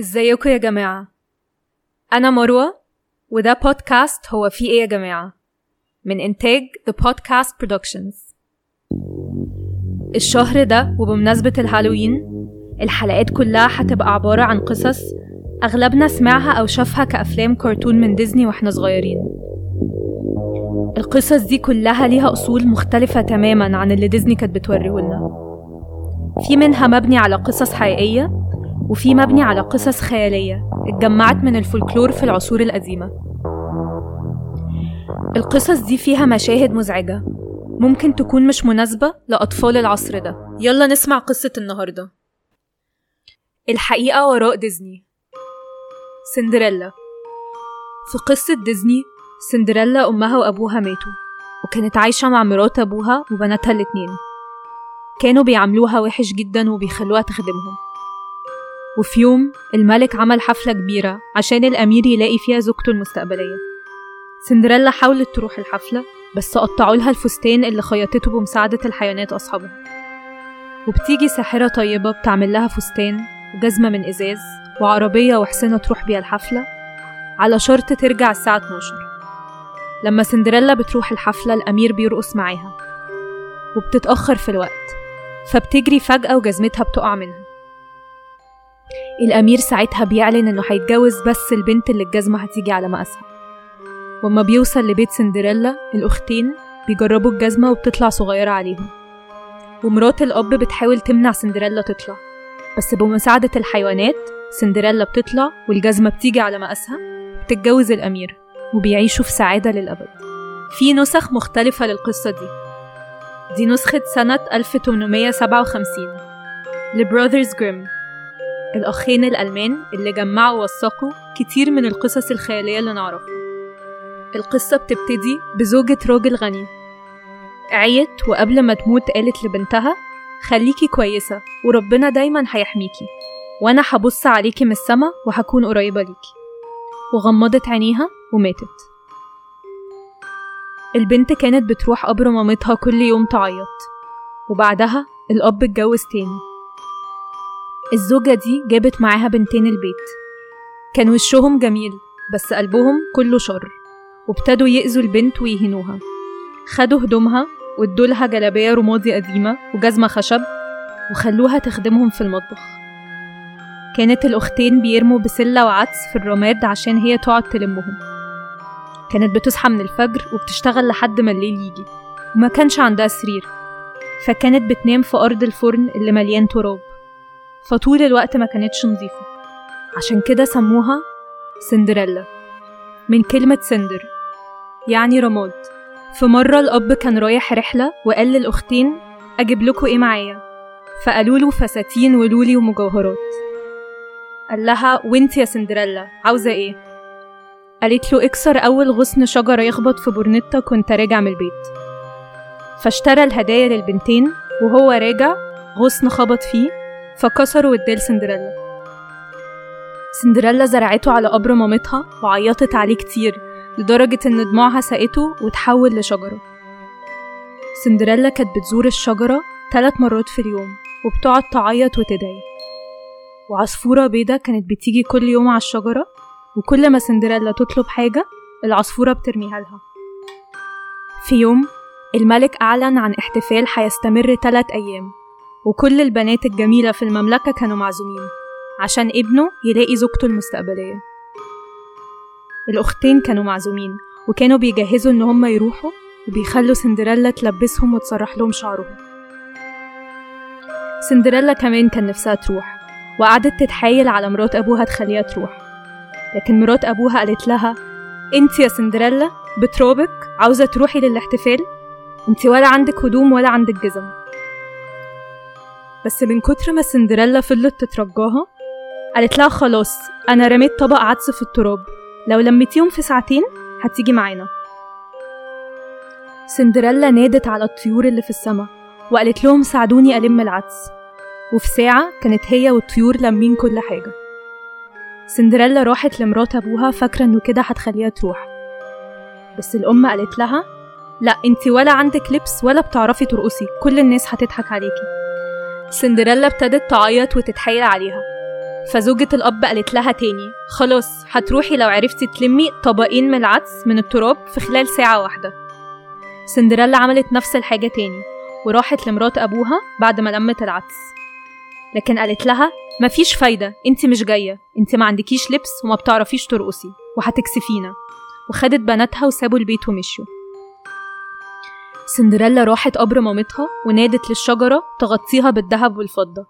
ازيكم يا جماعة؟ أنا مروة وده بودكاست هو في إيه يا جماعة؟ من إنتاج The Podcast Productions. الشهر ده وبمناسبة الهالوين الحلقات كلها هتبقى عبارة عن قصص أغلبنا سمعها أو شافها كأفلام كرتون من ديزني وإحنا صغيرين. القصص دي كلها ليها أصول مختلفة تماما عن اللي ديزني كانت بتوريهولنا. في منها مبني على قصص حقيقية وفي مبني على قصص خيالية اتجمعت من الفولكلور في العصور القديمة. القصص دي فيها مشاهد مزعجة ممكن تكون مش مناسبة لأطفال العصر ده. يلا نسمع قصة النهاردة. الحقيقة وراء ديزني. سندريلا. في قصة ديزني سندريلا أمها وأبوها ماتوا وكانت عايشة مع مرات أبوها وبناتها الاتنين. كانوا بيعاملوها وحش جدا وبيخلوها تخدمهم. وفي يوم الملك عمل حفلة كبيرة عشان الأمير يلاقي فيها زوجته المستقبلية. سندريلا حاولت تروح الحفلة بس قطعوا لها الفستان اللي خيطته بمساعدة الحيوانات أصحابها. وبتيجي ساحرة طيبة بتعمل لها فستان وجزمة من إزاز وعربية وحصنة تروح بيها الحفلة على شرط ترجع الساعة 12 لما سندريلا بتروح الحفلة الأمير بيرقص معاها وبتتأخر في الوقت فبتجري فجأة وجزمتها بتقع منها. الأمير ساعتها بيعلن إنه هيتجوز بس البنت اللي الجزمة هتيجي على مقاسها. وأما بيوصل لبيت سندريلا الأختين بيجربوا الجزمة وبتطلع صغيرة عليهم. ومرات الأب بتحاول تمنع سندريلا تطلع. بس بمساعدة الحيوانات سندريلا بتطلع والجزمة بتيجي على مقاسها بتتجوز الأمير وبيعيشوا في سعادة للأبد. في نسخ مختلفة للقصة دي. دي نسخة سنة 1857 لبراذرز جريم. الأخين الألمان اللي جمعوا ووثقوا كتير من القصص الخيالية اللي نعرفها. القصة بتبتدي بزوجة راجل غني. عيت وقبل ما تموت قالت لبنتها خليكي كويسة وربنا دايما هيحميكي وأنا هبص عليكي من السما وهكون قريبة ليكي. وغمضت عينيها وماتت. البنت كانت بتروح قبر مامتها كل يوم تعيط وبعدها الأب اتجوز تاني. الزوجة دي جابت معاها بنتين البيت. كان وشهم جميل بس قلبهم كله شر وابتدوا يأذوا البنت ويهنوها. خدوا هدومها وادولها جلابية رمادي قديمة وجزمة خشب وخلوها تخدمهم في المطبخ. كانت الأختين بيرموا بسلة وعدس في الرماد عشان هي تقعد تلمهم. كانت بتصحى من الفجر وبتشتغل لحد ما الليل يجي. وما كانش عندها سرير فكانت بتنام في أرض الفرن اللي مليان تراب. فطول الوقت ما كانتش نظيفة. عشان كده سموها سندريلا. من كلمة سندر يعني رماد. في مرة الأب كان رايح رحلة وقال للأختين أجيب لكم إيه معايا؟ فقالوا له فساتين ولولي ومجوهرات. قال لها وأنت يا سندريلا عاوزة إيه؟ قالت له اكسر أول غصن شجرة يخبط في برنتك كنت راجع من البيت. فاشترى الهدايا للبنتين وهو راجع غصن خبط فيه فكسره واداه لسندريلا سندريلا زرعته على قبر مامتها وعيطت عليه كتير لدرجة إن دموعها سقته وتحول لشجرة. سندريلا كانت بتزور الشجرة ثلاث مرات في اليوم وبتقعد تعيط وتدعي. وعصفورة بيضة كانت بتيجي كل يوم على الشجرة وكل ما سندريلا تطلب حاجة العصفورة بترميها لها. في يوم الملك أعلن عن احتفال هيستمر تلات أيام. وكل البنات الجميلة في المملكة كانوا معزومين عشان ابنه يلاقي زوجته المستقبلية. الأختين كانوا معزومين وكانوا بيجهزوا إن هما يروحوا وبيخلوا سندريلا تلبسهم وتسرح لهم شعرهم. سندريلا كمان كان نفسها تروح وقعدت تتحايل على مرات أبوها تخليها تروح. لكن مرات أبوها قالت لها أنت يا سندريلا بترابك عاوزة تروحي للاحتفال؟ أنت ولا عندك هدوم ولا عندك جزم. بس من كتر ما سندريلا فضلت تترجاها قالت لها خلاص أنا رميت طبق عدس في التراب. لو لميتيهم في ساعتين هتيجي معانا. سندريلا نادت على الطيور اللي في السما وقالت لهم ساعدوني ألم العدس. وفي ساعة كانت هي والطيور لمين كل حاجة. سندريلا راحت لمرات أبوها فاكرة إنه كده هتخليها تروح. بس الأم قالت لها لا أنتي ولا عندك لبس ولا بتعرفي ترقصي كل الناس هتضحك عليكي. سندريلا ابتدت تعيط وتتحايل عليها. فزوجة الأب قالت لها تاني خلاص هتروحي لو عرفتي تلمي طبقين من العدس من التراب في خلال ساعة واحدة. سندريلا عملت نفس الحاجة تاني وراحت لمرات أبوها بعد ما لمت العدس. لكن قالت لها مفيش فايدة انت مش جاية انت ما عندكيش لبس وما بتعرفيش ترقصي وهتكسفينا. وخدت بناتها وسابوا البيت ومشيوا. سندريلا راحت قبر مامتها ونادت للشجرة تغطيها بالذهب والفضة.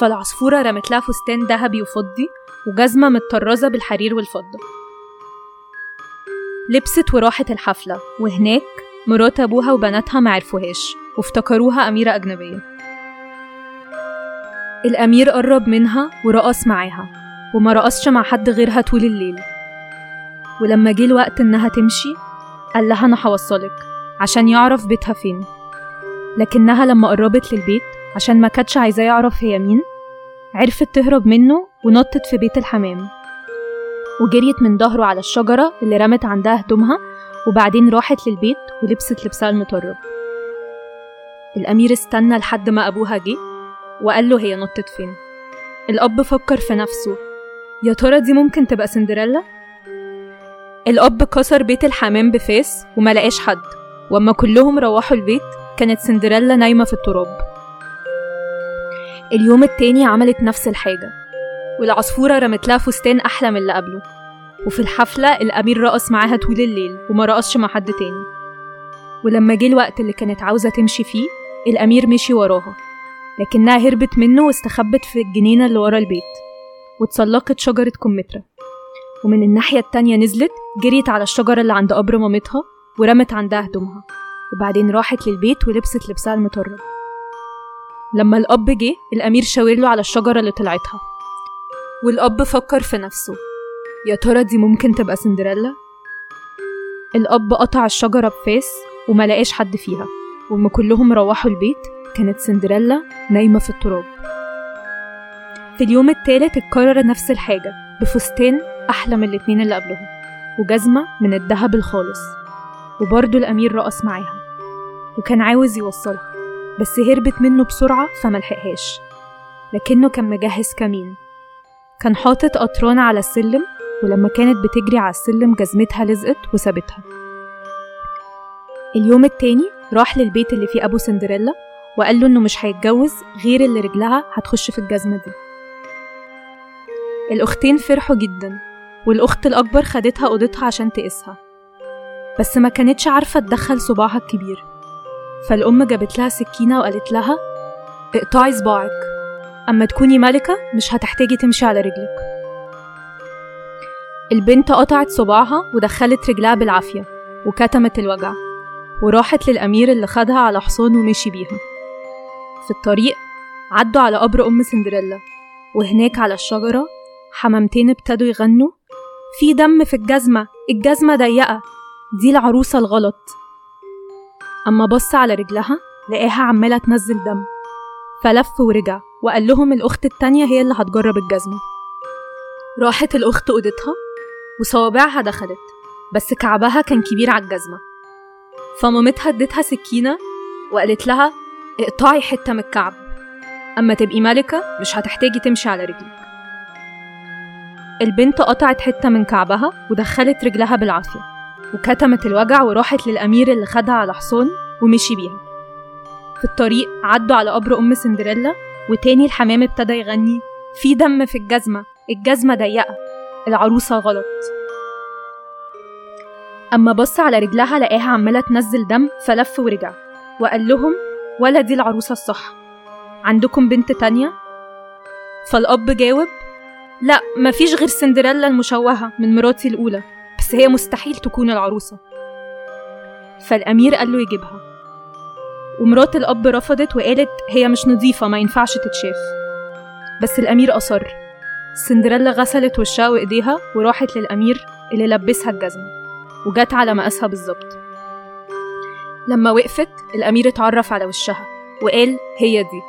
فالعصفورة رمت لها فستان ذهبي وفضي وجزمة متطرزة بالحرير والفضة. لبست وراحت الحفلة وهناك مرات أبوها وبناتها معرفوهاش وافتكروها أميرة أجنبية. الأمير قرب منها ورقص معاها وما رقصش مع حد غيرها طول الليل. ولما جه الوقت إنها تمشي قال لها أنا هوصلك. عشان يعرف بيتها فين. لكنها لما قربت للبيت عشان ما كانتش عايزاه يعرف هي مين عرفت تهرب منه ونطت في بيت الحمام. وجريت من ظهره على الشجرة اللي رمت عندها هدومها وبعدين راحت للبيت ولبست لبسها المطرب. الأمير استنى لحد ما أبوها جه وقال له هي نطت فين. الأب فكر في نفسه. يا ترى دي ممكن تبقى سندريلا؟ الأب كسر بيت الحمام بفاس وما لقاش حد. وأما كلهم روحوا البيت كانت سندريلا نايمة في التراب. اليوم التاني عملت نفس الحاجة والعصفورة رمت لها فستان أحلى من اللي قبله. وفي الحفلة الأمير رقص معاها طول الليل وما رقصش مع حد تاني. ولما جه الوقت اللي كانت عاوزة تمشي فيه الأمير مشي وراها لكنها هربت منه واستخبت في الجنينة اللي ورا البيت واتسلقت شجرة كمثرى. ومن الناحية التانية نزلت جريت على الشجرة اللي عند قبر مامتها ورمت عندها هدومها وبعدين راحت للبيت ولبست لبسها المطرب. لما الأب جه الأمير شاور له على الشجرة اللي طلعتها. والأب فكر في نفسه. يا ترى دي ممكن تبقى سندريلا؟ الأب قطع الشجرة بفاس وما لقاش حد فيها. وما كلهم روحوا البيت كانت سندريلا نايمة في التراب. في اليوم التالت اتكرر نفس الحاجة بفستان أحلى من الاتنين اللي قبلهم وجزمة من الذهب الخالص. وبرضه الأمير رقص معاها. وكان عاوز يوصلها بس هربت منه بسرعة فملحقهاش لكنه كان مجهز كمين. كان حاطط قطران على السلم ولما كانت بتجري على السلم جزمتها لزقت وسابتها. اليوم التاني راح للبيت اللي فيه أبو سندريلا وقال له إنه مش هيتجوز غير اللي رجلها هتخش في الجزمة دي. الأختين فرحوا جدا والأخت الأكبر خدتها أوضتها عشان تقيسها. بس ما كانتش عارفة تدخل صباعها الكبير. فالأم جابت لها سكينة وقالت لها اقطعي صباعك. أما تكوني ملكة مش هتحتاجي تمشي على رجلك. البنت قطعت صباعها ودخلت رجلها بالعافية وكتمت الوجع وراحت للأمير اللي خدها على حصان ومشي بيها. في الطريق عدوا على قبر أم سندريلا وهناك على الشجرة حمامتين ابتدوا يغنوا. في دم في الجزمة الجزمة ضيقة. دي العروسة الغلط. أما بص على رجلها لقاها عمالة تنزل دم. فلف ورجع وقال لهم الأخت التانية هي اللي هتجرب الجزمة. راحت الأخت أوضتها وصوابعها دخلت بس كعبها كان كبير على الجزمة. فمامتها ادتها سكينة وقالت لها اقطعي حتة من الكعب. أما تبقي ملكة مش هتحتاجي تمشي على رجلك. البنت قطعت حتة من كعبها ودخلت رجلها بالعافية. وكتمت الوجع وراحت للأمير اللي خدها على حصان ومشي بيها. في الطريق عدوا على قبر أم سندريلا وتاني الحمام ابتدى يغني في دم في الجزمة الجزمة ضيقة العروسة غلط. أما بص على رجلها لقاها عمالة تنزل دم فلف ورجع وقال لهم ولا دي العروسة الصح. عندكم بنت تانية؟ فالأب جاوب لا مفيش غير سندريلا المشوهة من مراتي الأولى. بس هي مستحيل تكون العروسة. فالأمير قال له يجيبها. ومرات الأب رفضت وقالت هي مش نظيفة ما ينفعش تتشاف. بس الأمير أصر. سندريلا غسلت وشها وإيديها وراحت للأمير اللي لبسها الجزمة وجت على مقاسها بالظبط. لما وقفت الأمير اتعرف على وشها وقال هي دي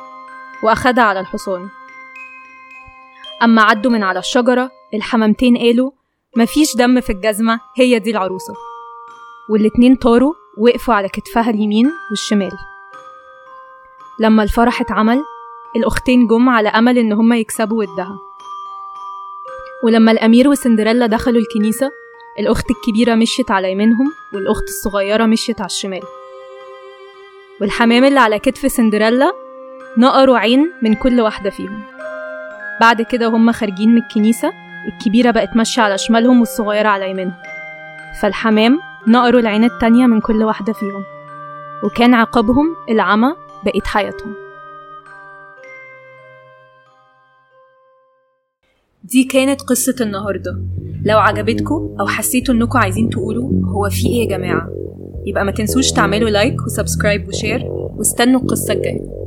وأخدها على الحصان. أما عدوا من على الشجرة الحمامتين قالوا مفيش دم في الجزمة هي دي العروسة. والاتنين طاروا وقفوا على كتفها اليمين والشمال. لما الفرح اتعمل الأختين جم على أمل إن هما يكسبوا ودها. ولما الأمير وسندريلا دخلوا الكنيسة الأخت الكبيرة مشيت على يمينهم والأخت الصغيرة مشيت على الشمال. والحمام اللي على كتف سندريلا نقروا عين من كل واحدة فيهم. بعد كده هم خارجين من الكنيسة الكبيرة بقت ماشية على شمالهم والصغيرة على يمينهم. فالحمام نقروا العين التانية من كل واحدة فيهم. وكان عقابهم العمى بقيت حياتهم. دي كانت قصة النهاردة. لو عجبتكم أو حسيتوا إنكم عايزين تقولوا هو في إيه يا جماعة يبقى ما تنسوش تعملوا like و subscribe و share واستنوا القصة الجاية.